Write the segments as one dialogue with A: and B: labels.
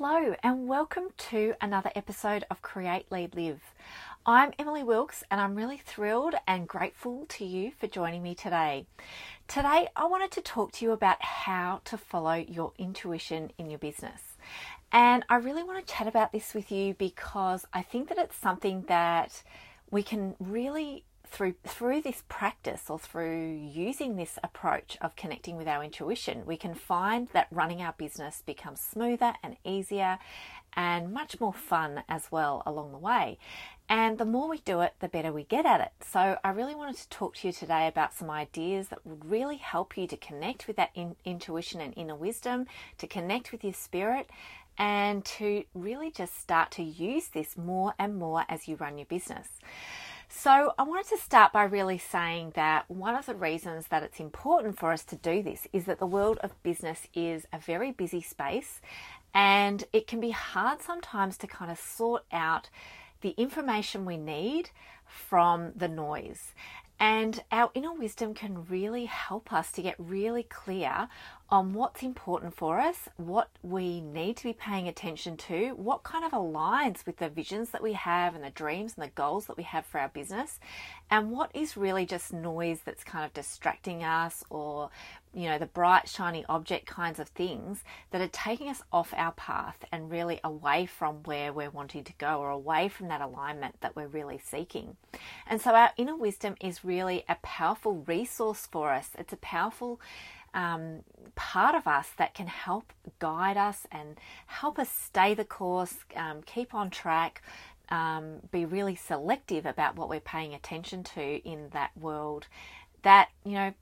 A: Hello, and welcome to another episode of Create, Lead, Live. I'm Emily Wilkes, and I'm really thrilled and grateful to you for joining me today. Today, I wanted to talk to you about how to follow your intuition in your business. And I really want to chat about this with you because I think that it's something that we can really through through this practice or through using this approach of connecting with our intuition, we can find that running our business becomes smoother and easier and much more fun as well along the way. And the more we do it, the better we get at it. So, I really wanted to talk to you today about some ideas that would really help you to connect with that in- intuition and inner wisdom, to connect with your spirit, and to really just start to use this more and more as you run your business. So, I wanted to start by really saying that one of the reasons that it's important for us to do this is that the world of business is a very busy space and it can be hard sometimes to kind of sort out the information we need from the noise. And our inner wisdom can really help us to get really clear on what's important for us, what we need to be paying attention to, what kind of aligns with the visions that we have and the dreams and the goals that we have for our business, and what is really just noise that's kind of distracting us or you know the bright shiny object kinds of things that are taking us off our path and really away from where we're wanting to go or away from that alignment that we're really seeking. And so our inner wisdom is really a powerful resource for us. It's a powerful um, part of us that can help guide us and help us stay the course, um, keep on track, um, be really selective about what we're paying attention to in that world. That, you know,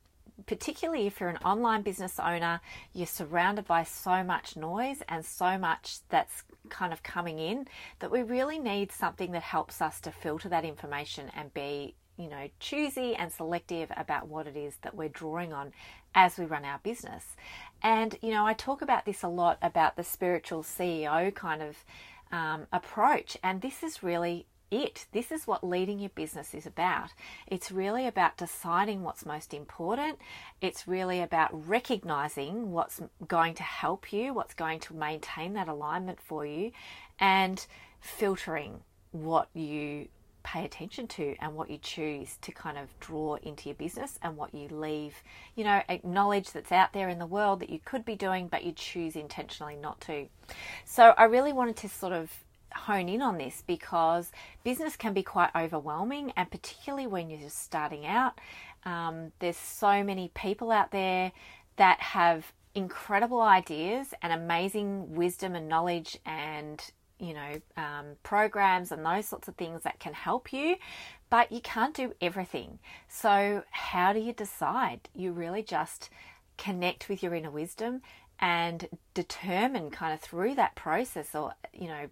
A: particularly if you're an online business owner, you're surrounded by so much noise and so much that's kind of coming in that we really need something that helps us to filter that information and be you know, choosy and selective about what it is that we're drawing on as we run our business. And, you know, I talk about this a lot about the spiritual CEO kind of um, approach, and this is really it. This is what leading your business is about. It's really about deciding what's most important. It's really about recognizing what's going to help you, what's going to maintain that alignment for you, and filtering what you pay attention to and what you choose to kind of draw into your business and what you leave, you know, acknowledge that's out there in the world that you could be doing, but you choose intentionally not to. So I really wanted to sort of hone in on this because business can be quite overwhelming, and particularly when you're just starting out. Um, there's so many people out there that have incredible ideas and amazing wisdom and knowledge and you know, um, programs and those sorts of things that can help you, but you can't do everything. So, how do you decide? You really just connect with your inner wisdom and determine kind of through that process or, you know,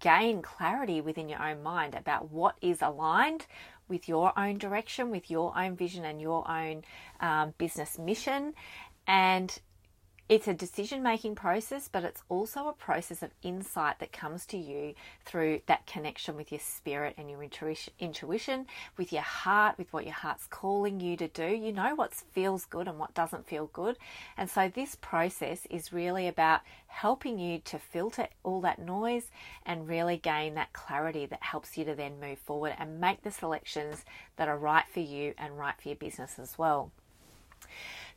A: gain clarity within your own mind about what is aligned with your own direction, with your own vision and your own um, business mission, and it's a decision making process, but it's also a process of insight that comes to you through that connection with your spirit and your intuition, with your heart, with what your heart's calling you to do. You know what feels good and what doesn't feel good. And so, this process is really about helping you to filter all that noise and really gain that clarity that helps you to then move forward and make the selections that are right for you and right for your business as well.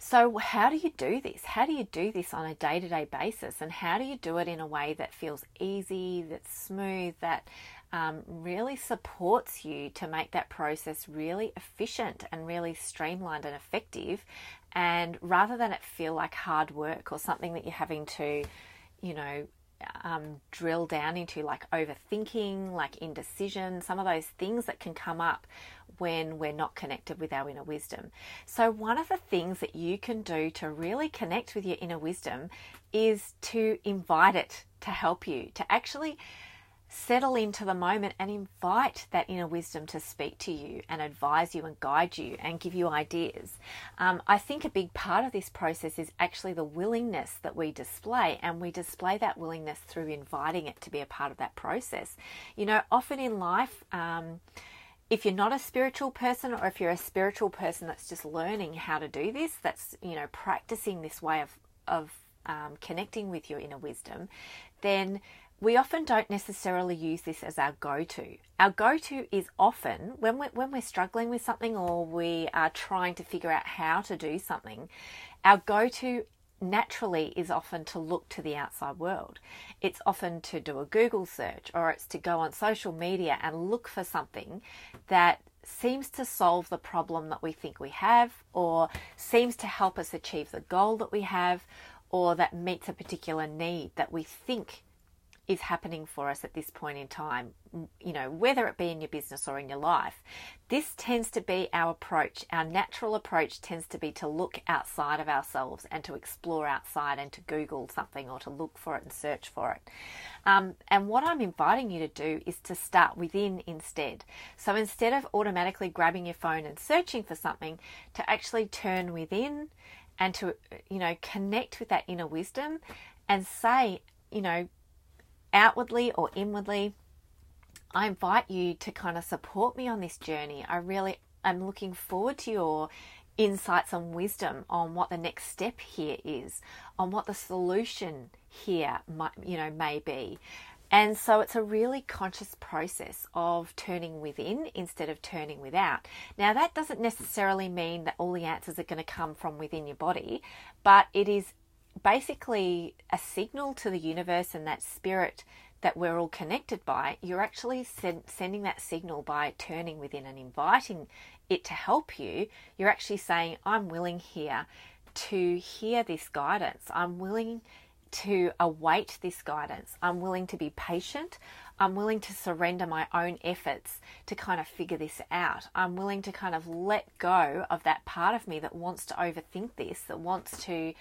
A: So, how do you do this? How do you do this on a day to day basis? And how do you do it in a way that feels easy, that's smooth, that um, really supports you to make that process really efficient and really streamlined and effective. And rather than it feel like hard work or something that you're having to, you know, um, drill down into, like overthinking, like indecision, some of those things that can come up when we're not connected with our inner wisdom. So, one of the things that you can do to really connect with your inner wisdom is to invite it to help you, to actually settle into the moment and invite that inner wisdom to speak to you and advise you and guide you and give you ideas. Um, I think a big part of this process is actually the willingness that we display, and we display that willingness through inviting it to be a part of that process. You know, often in life, um, if you're not a spiritual person or if you're a spiritual person that's just learning how to do this, that's, you know, practicing this way of, of um, connecting with your inner wisdom, then we often don't necessarily use this as our go to. Our go to is often when we're, when we're struggling with something or we are trying to figure out how to do something, our go to naturally is often to look to the outside world. It's often to do a Google search or it's to go on social media and look for something that seems to solve the problem that we think we have or seems to help us achieve the goal that we have or that meets a particular need that we think is happening for us at this point in time, you know, whether it be in your business or in your life. This tends to be our approach. Our natural approach tends to be to look outside of ourselves and to explore outside and to Google something or to look for it and search for it. Um, and what I'm inviting you to do is to start within instead. So instead of automatically grabbing your phone and searching for something, to actually turn within and to, you know, connect with that inner wisdom and say, you know, outwardly or inwardly, I invite you to kind of support me on this journey. I really am looking forward to your insights and wisdom on what the next step here is, on what the solution here might, you know, may be. And so it's a really conscious process of turning within instead of turning without. Now, that doesn't necessarily mean that all the answers are going to come from within your body, but it is basically a signal to the universe and that spirit that we're all connected by, you're actually send, sending that signal by turning within and inviting it to help you. You're actually saying, I'm willing here to hear this guidance. I'm willing to await this guidance. I'm willing to be patient. I'm willing to surrender my own efforts to kind of figure this out. I'm willing to kind of let go of that part of me that wants to overthink this, that wants to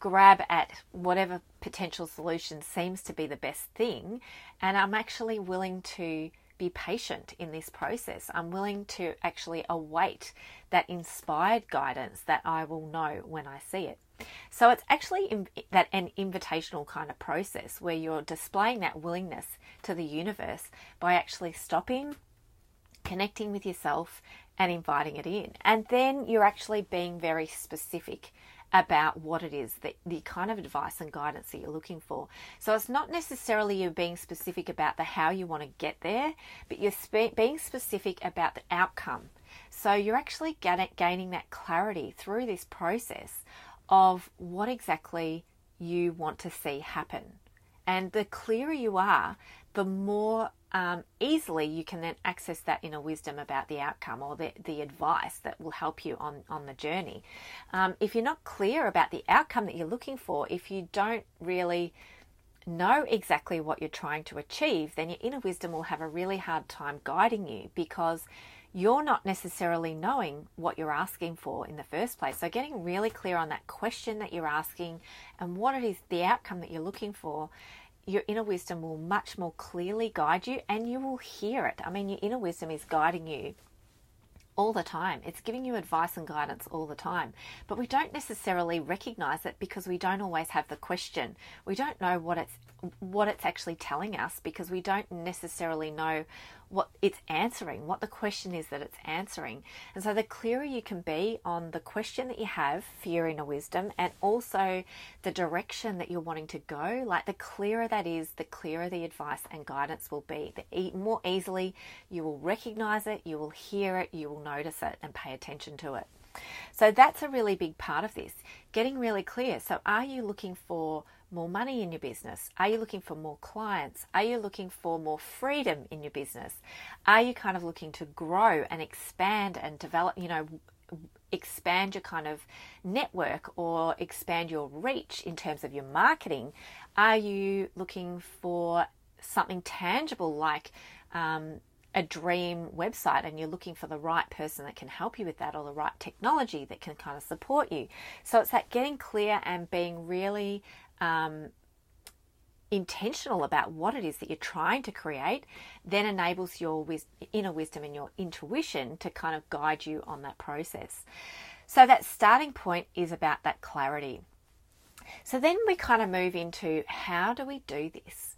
A: grab at whatever potential solution seems to be the best thing. And I'm actually willing to be patient in this process. I'm willing to actually await that inspired guidance that I will know when I see it. So it's actually in, that an invitational kind of process where you're displaying that willingness to the universe by actually stopping, connecting with yourself, and inviting it in. And then you're actually being very specific about what it is that the kind of advice and guidance that you're looking for. So it's not necessarily you being specific about the how you want to get there, but you're spe- being specific about the outcome. So you're actually gaining that clarity through this process of what exactly you want to see happen. And the clearer you are, the more um, easily you can then access that inner wisdom about the outcome or the, the advice that will help you on, on the journey. Um, if you're not clear about the outcome that you're looking for, if you don't really know exactly what you're trying to achieve, then your inner wisdom will have a really hard time guiding you because you're not necessarily knowing what you're asking for in the first place. So, getting really clear on that question that you're asking and what it is, the outcome that you're looking for, your inner wisdom will much more clearly guide you and you will hear it. I mean, your inner wisdom is guiding you all the time. It's giving you advice and guidance all the time. But we don't necessarily recognize it because we don't always have the question. We don't know what it's what it's actually telling us because we don't necessarily know what it's answering, what the question is that it's answering. And so the clearer you can be on the question that you have for your inner wisdom and also the direction that you're wanting to go, like the clearer that is, the clearer the advice and guidance will be. The more easily you will recognize it, you will hear it, you will notice it and pay attention to it. So that's a really big part of this, getting really clear. So are you looking for more money in your business? Are you looking for more clients? Are you looking for more freedom in your business? Are you kind of looking to grow and expand and develop, you know, expand your kind of network or expand your reach in terms of your marketing? Are you looking for something tangible like um, a dream website and you're looking for the right person that can help you with that or the right technology that can kind of support you. So it's that getting clear and being really um, intentional about what it is that you're trying to create, then enables your wis- inner wisdom and your intuition to kind of guide you on that process. So that starting point is about that clarity. So then we kind of move into how do we do this?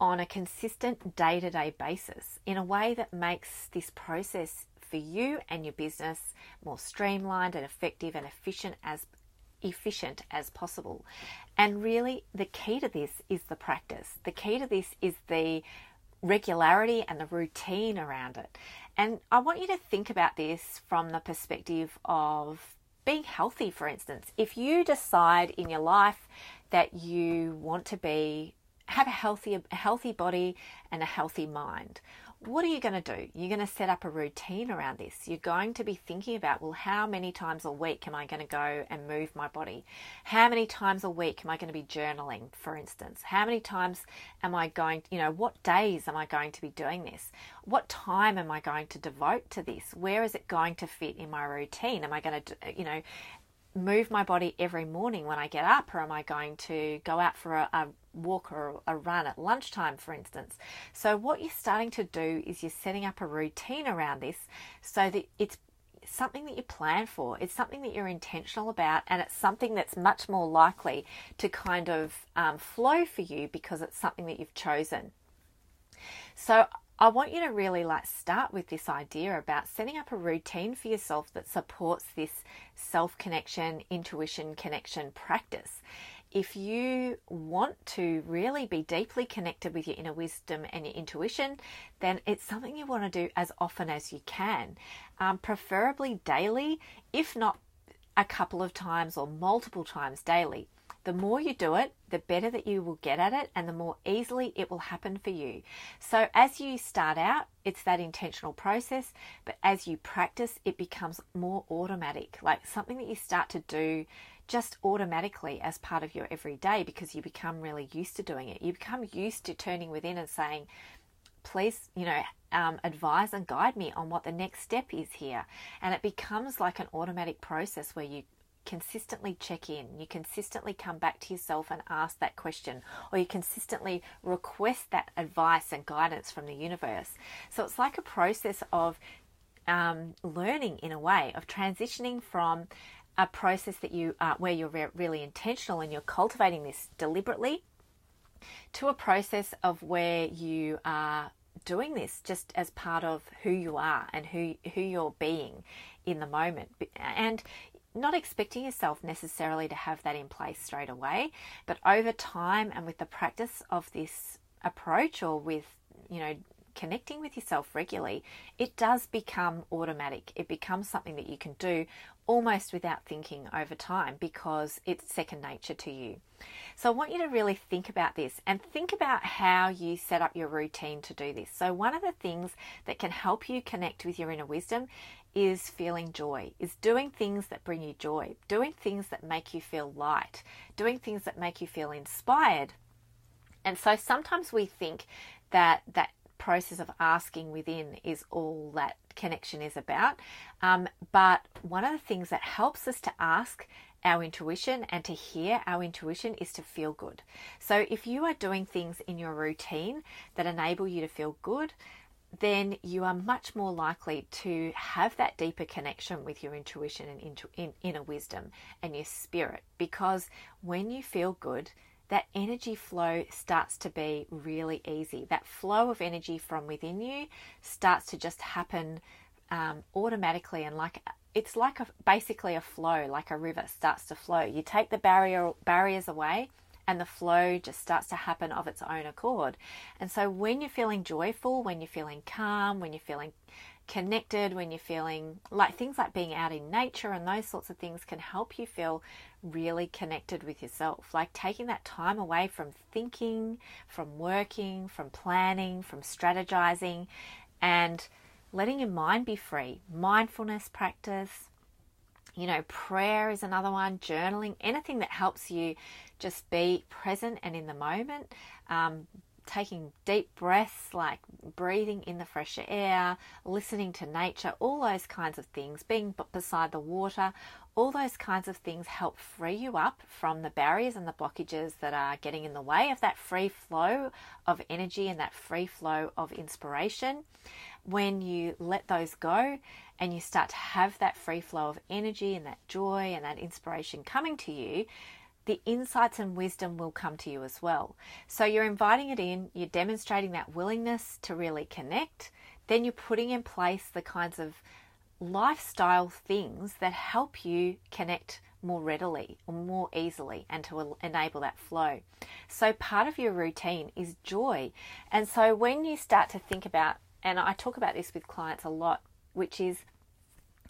A: on a consistent day to day basis in a way that makes this process for you and your business more streamlined and effective and efficient as efficient as possible. And really the key to this is the practice. The key to this is the regularity and the routine around it. And I want you to think about this from the perspective of being healthy, for instance. If you decide in your life that you want to be have a healthy, a healthy body and a healthy mind. What are you going to do? You're going to set up a routine around this. You're going to be thinking about, well, how many times a week am I going to go and move my body? How many times a week am I going to be journaling, for instance? How many times am I going, you know, what days am I going to be doing this? What time am I going to devote to this? Where is it going to fit in my routine? Am I going to, you know, move my body every morning when I get up, or am I going to go out for a, a, walk or a run at lunchtime, for instance? So, what you're starting to do is you're setting up a routine around this so that it's something that you plan for, it's something that you're intentional about, and it's something that's much more likely to kind of um, flow for you because it's something that you've chosen. So, I want you to really like start with this idea about setting up a routine for yourself that supports this self connection, intuition connection practice. If you want to really be deeply connected with your inner wisdom and your intuition, then it's something you want to do as often as you can, um, preferably daily, if not a couple of times or multiple times daily. The more you do it, the better that you will get at it and the more easily it will happen for you. So, as you start out, it's that intentional process, but as you practice, it becomes more automatic, like something that you start to do just automatically as part of your everyday because you become really used to doing it. You become used to turning within and saying, please, you know, um, advise and guide me on what the next step is here. And it becomes like an automatic process where you consistently check in, you consistently come back to yourself and ask that question, or you consistently request that advice and guidance from the universe. So it's like a process of um, learning in a way, of transitioning from a process that you uh, where you're re- really intentional and you're cultivating this deliberately to a process of where you are doing this just as part of who you are and who who you're being in the moment and not expecting yourself necessarily to have that in place straight away, but over time and with the practice of this approach or with, you know, connecting with yourself regularly, it does become automatic. It becomes something that you can do almost without thinking over time because it's second nature to you. So, I want you to really think about this and think about how you set up your routine to do this. So, one of the things that can help you connect with your inner wisdom is feeling joy, is doing things that bring you joy, doing things that make you feel light, doing things that make you feel inspired. And so sometimes we think that that process of asking within is all that connection is about. Um, but one of the things that helps us to ask our intuition and to hear our intuition is to feel good. So if you are doing things in your routine that enable you to feel good, then you are much more likely to have that deeper connection with your intuition and intu- in, inner wisdom and your spirit. Because when you feel good, that energy flow starts to be really easy. That flow of energy from within you starts to just happen um, automatically and like it's like a, basically a flow, like a river starts to flow. You take the barrier barriers away and the flow just starts to happen of its own accord. And so when you're feeling joyful, when you're feeling calm, when you're feeling connected, when you're feeling like things like being out in nature and those sorts of things can help you feel really connected with yourself. Like taking that time away from thinking, from working, from planning, from strategizing, and letting your mind be free. Mindfulness practice, you know, prayer is another one, journaling, anything that helps you just be present and in the moment. Um, taking deep breaths, like breathing in the fresher air, listening to nature, all those kinds of things, being beside the water, all those kinds of things help free you up from the barriers and the blockages that are getting in the way of that free flow of energy and that free flow of inspiration. When you let those go and you start to have that free flow of energy and that joy and that inspiration coming to you, the insights and wisdom will come to you as well. So you're inviting it in, you're demonstrating that willingness to really connect, then you're putting in place the kinds of lifestyle things that help you connect more readily or more easily and to enable that flow. So, part of your routine is joy. And so, when you start to think about, and I talk about this with clients a lot, which is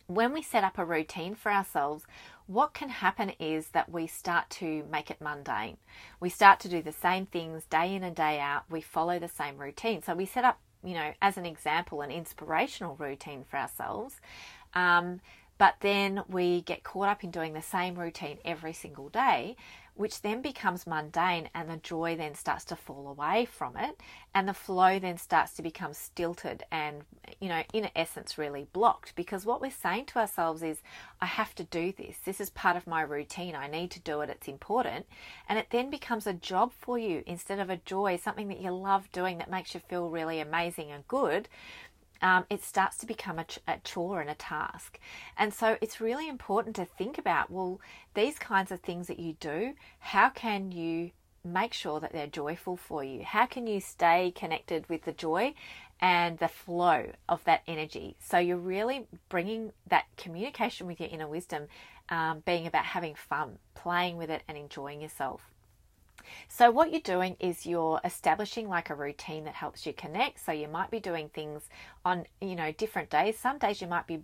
A: when we set up a routine for ourselves, what can happen is that we start to make it mundane. We start to do the same things day in and day out. We follow the same routine. So we set up, you know, as an example, an inspirational routine for ourselves. Um, but then we get caught up in doing the same routine every single day which then becomes mundane and the joy then starts to fall away from it and the flow then starts to become stilted and you know in essence really blocked. Because what we're saying to ourselves is I have to do this. This is part of my routine. I need to do it. It's important. And it then becomes a job for you instead of a joy something that you love doing that makes you feel really amazing and good um, it starts to become a, a, chore and a task. And so it's really important to think about well, these kinds of things that you do, how can you make sure that they're joyful for you? How can you stay connected with the joy and the flow of that energy? So you're really bringing that communication with your inner wisdom um, being about having fun, playing with it, and enjoying yourself. So, what you're doing is you're establishing like a routine that helps you connect. So, you might be doing things on, you know, different days. Some days you might be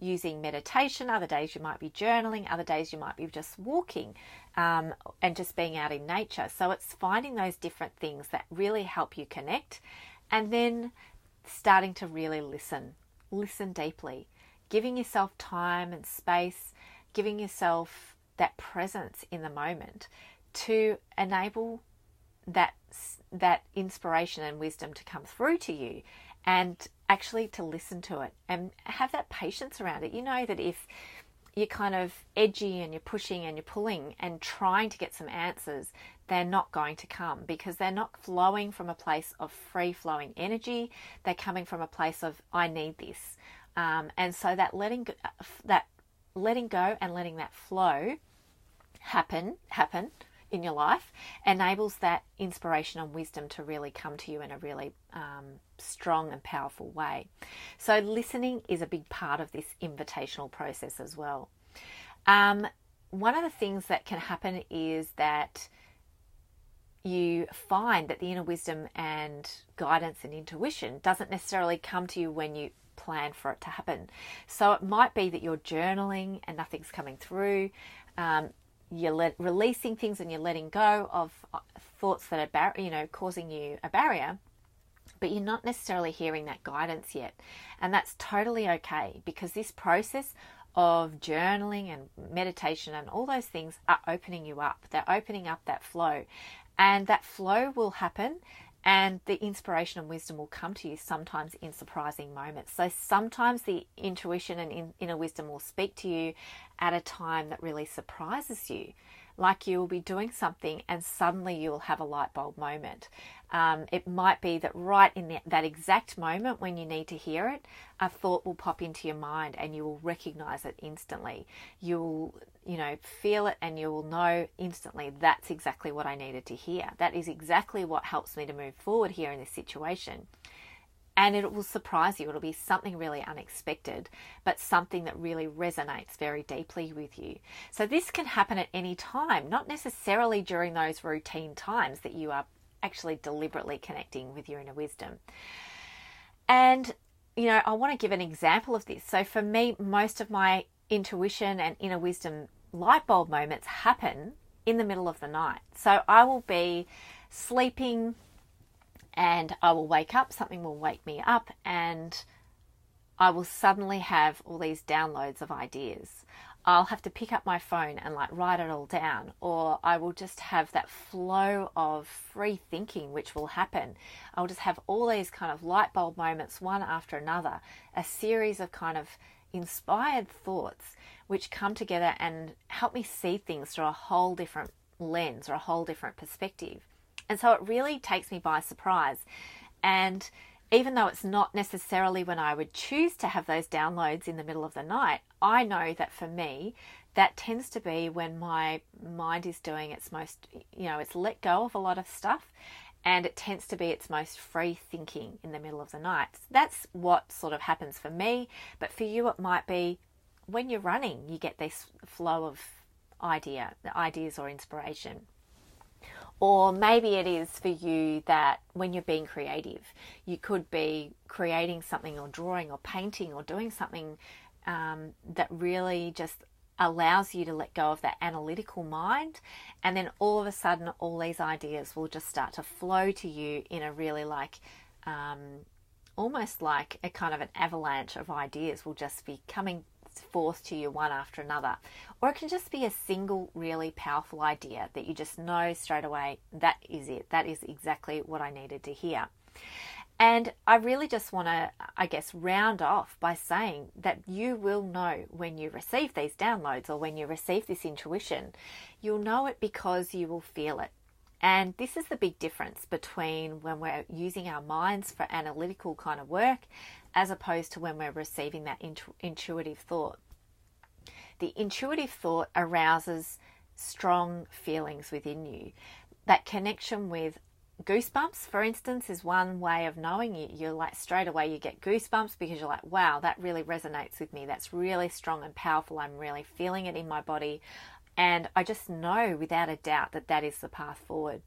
A: using meditation, other days you might be journaling, other days you might be just walking um, and just being out in nature. So, it's finding those different things that really help you connect and then starting to really listen. Listen deeply, giving yourself time and space, giving yourself that presence in the moment to enable that that inspiration and wisdom to come through to you and actually to listen to it and have that patience around it. You know that if you're kind of edgy and you're pushing and you're pulling and trying to get some answers, they're not going to come because they're not flowing from a place of free flowing energy. They're coming from a place of I need this, um, and so that letting that letting go and letting that flow happen happen in your life enables that inspiration and wisdom to really come to you in a really um, strong and powerful way. So, listening is a big part of this invitational process as well. Um, one of the things that can happen is that you find that the inner wisdom and guidance and intuition doesn't necessarily come to you when you plan for it to happen. So it might be that you're journaling and nothing's coming through. Um, you're let, releasing things and you're letting go of uh, thoughts that are bar- you know causing you a barrier but you're not necessarily hearing that guidance yet. And that's totally okay because this process of journaling and meditation and all those things are opening you up. They're opening up that flow. And that flow will happen and the inspiration and wisdom will come to you sometimes in surprising moments. So sometimes the intuition and inner wisdom will speak to you at a time that really surprises you like you will be doing something and suddenly you will have a light bulb moment. Um, it might be that right in the, that exact moment when you need to hear it, a thought will pop into your mind and you will recognize it instantly. You'll, you know, feel it and you will know instantly that's exactly what I needed to hear. That is exactly what helps me to move forward here in this situation and it will surprise you. It'll be something really unexpected, but something that really resonates very deeply with you. So, this can happen at any time, not necessarily during those routine times that you are actually deliberately connecting with your inner wisdom. And you know, I want to give an example of this. So for me, most of my intuition and inner wisdom light bulb moments happen in the middle of the night. So I will be sleeping and I will wake up, something will wake me up, and I will suddenly have all these downloads of ideas. I'll have to pick up my phone and like write it all down, or I will just have that flow of free thinking which will happen. I'll just have all these kind of light bulb moments, one after another, a series of kind of inspired thoughts which come together and help me see things through a whole different lens or a whole different perspective. And so it really takes me by surprise. And even though it's not necessarily when I would choose to have those downloads in the middle of the night, I know that for me, that tends to be when my mind is doing its most, you know, it's let go of a lot of stuff and it tends to be its most free thinking in the middle of the night. That's what sort of happens for me, but for you, it might be when you're running, you get this flow of idea, ideas or inspiration. Or maybe it is for you that when you're being creative, you could be creating something or drawing or painting or doing something um, that really just allows you to let go of that analytical mind. And then all of a sudden, all these ideas will just start to flow to you in a really like, um, almost like a kind of an avalanche of ideas will just be coming forth to you one after another. Or it can just be a single really powerful idea that you just know straight away that is it. That is exactly what I needed to hear. And I really just want to, I guess, round off by saying that you will know when you receive these downloads or when you receive this intuition. You'll know it because you will feel it. And this is the big difference between when we're using our minds for analytical kind of work as opposed to when we're receiving that intu- intuitive thought. The intuitive thought arouses strong feelings within you. That connection with goosebumps, for instance, is one way of knowing you. You're like straight away you get goosebumps because you're like, wow, that really resonates with me. That's really strong and powerful. I'm really feeling it in my body. And I just know without a doubt that that is the path forward.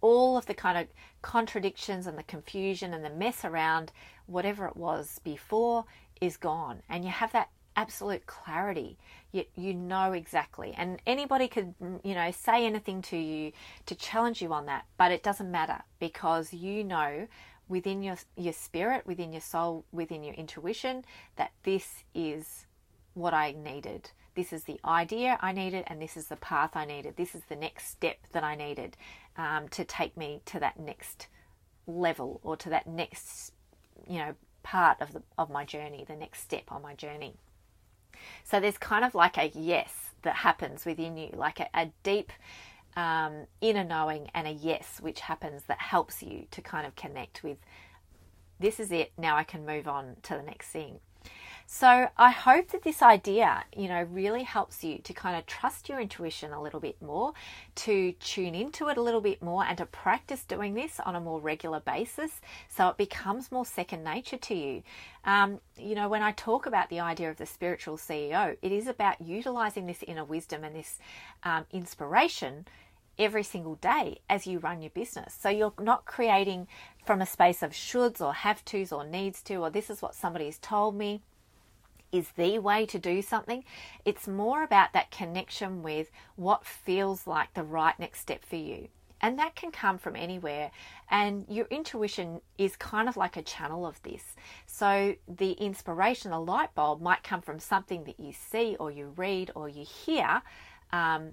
A: All of the kind of contradictions and the confusion and the mess around whatever it was before is gone. And you have that absolute clarity. You, you know exactly. And anybody could, you know, say anything to you to challenge you on that, but it doesn't matter because you know within your, your spirit, within your soul, within your intuition that this is what I needed. This is the idea I needed, and this is the path I needed. This is the next step that I needed um, to take me to that next level or to that next, you know, part of the of my journey, the next step on my journey. So there's kind of like a yes that happens within you, like a, a deep um, inner knowing and a yes which happens that helps you to kind of connect with this is it, now I can move on to the next thing. So I hope that this idea, you know, really helps you to kind of trust your intuition a little bit more, to tune into it a little bit more, and to practice doing this on a more regular basis so it becomes more second nature to you. Um, you know, when I talk about the idea of the spiritual CEO, it is about utilizing this inner wisdom and this um, inspiration every single day as you run your business. So you're not creating from a space of shoulds or have tos or needs to, or this is what somebody's told me is the way to do something. It's more about that connection with what feels like the right next step for you. And that can come from anywhere. And your intuition is kind of like a channel of this. So the inspiration, the light bulb, might come from something that you see or you read or you hear. Um,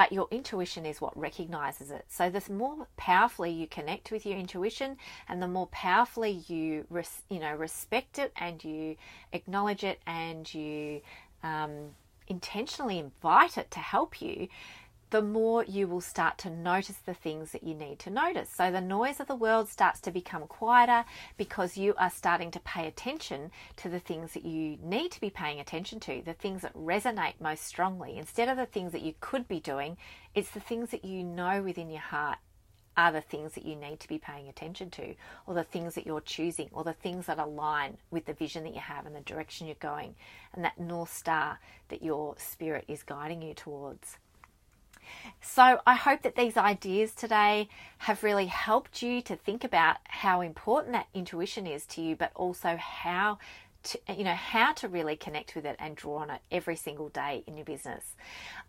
A: but your intuition is what recognizes it. So the more powerfully you connect with your intuition, and the more powerfully you res- you know respect it and you acknowledge it and you um, intentionally invite it to help you, the more you will start to notice the things that you need to notice. So the noise of the world starts to become quieter because you are starting to pay attention to the things that you need to be paying attention to, the things that resonate most strongly. Instead of the things that you could be doing, it's the things that you know within your heart are the things that you need to be paying attention to, or the things that you're choosing, or the things that align with the vision that you have and the direction you're going, and that North Star that your spirit is guiding you towards. So, I hope that these ideas today have really helped you to think about how important that intuition is to you, but also how to, you know how to really connect with it and draw on it every single day in your business.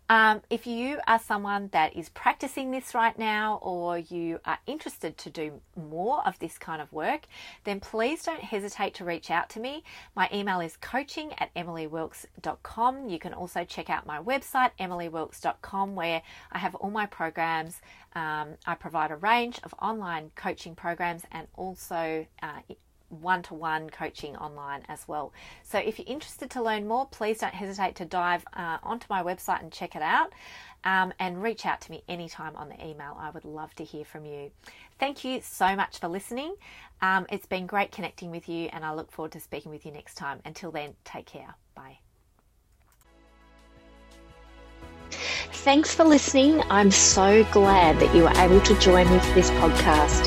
A: Um, if you are someone that is practicing this right now or you are interested to do more of this kind of work, then please don't hesitate to reach out to me. My email is coaching at emilywilkes.com. You can also check out my website, emilywilkes.com, where I have all my programs. Um, I provide a range of online coaching programs and also uh, one to one coaching online as well. So, if you're interested to learn more, please don't hesitate to dive uh, onto my website and check it out. Um, and reach out to me anytime on the email. I would love to hear from you. Thank you so much for listening. Um, it's been great connecting with you, and I look forward to speaking with you next time. Until then, take care. Bye.
B: Thanks for listening. I'm so glad that you were able to join me for this podcast.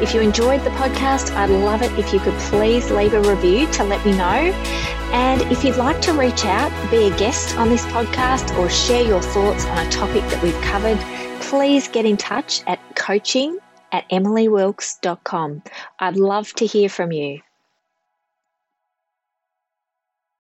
B: If you enjoyed the podcast, I'd love it if you could please leave a review to let me know. And if you'd like to reach out, be a guest on this podcast, or share your thoughts on a topic that we've covered, please get in touch at coaching at emilywilkes.com. I'd love to hear from you.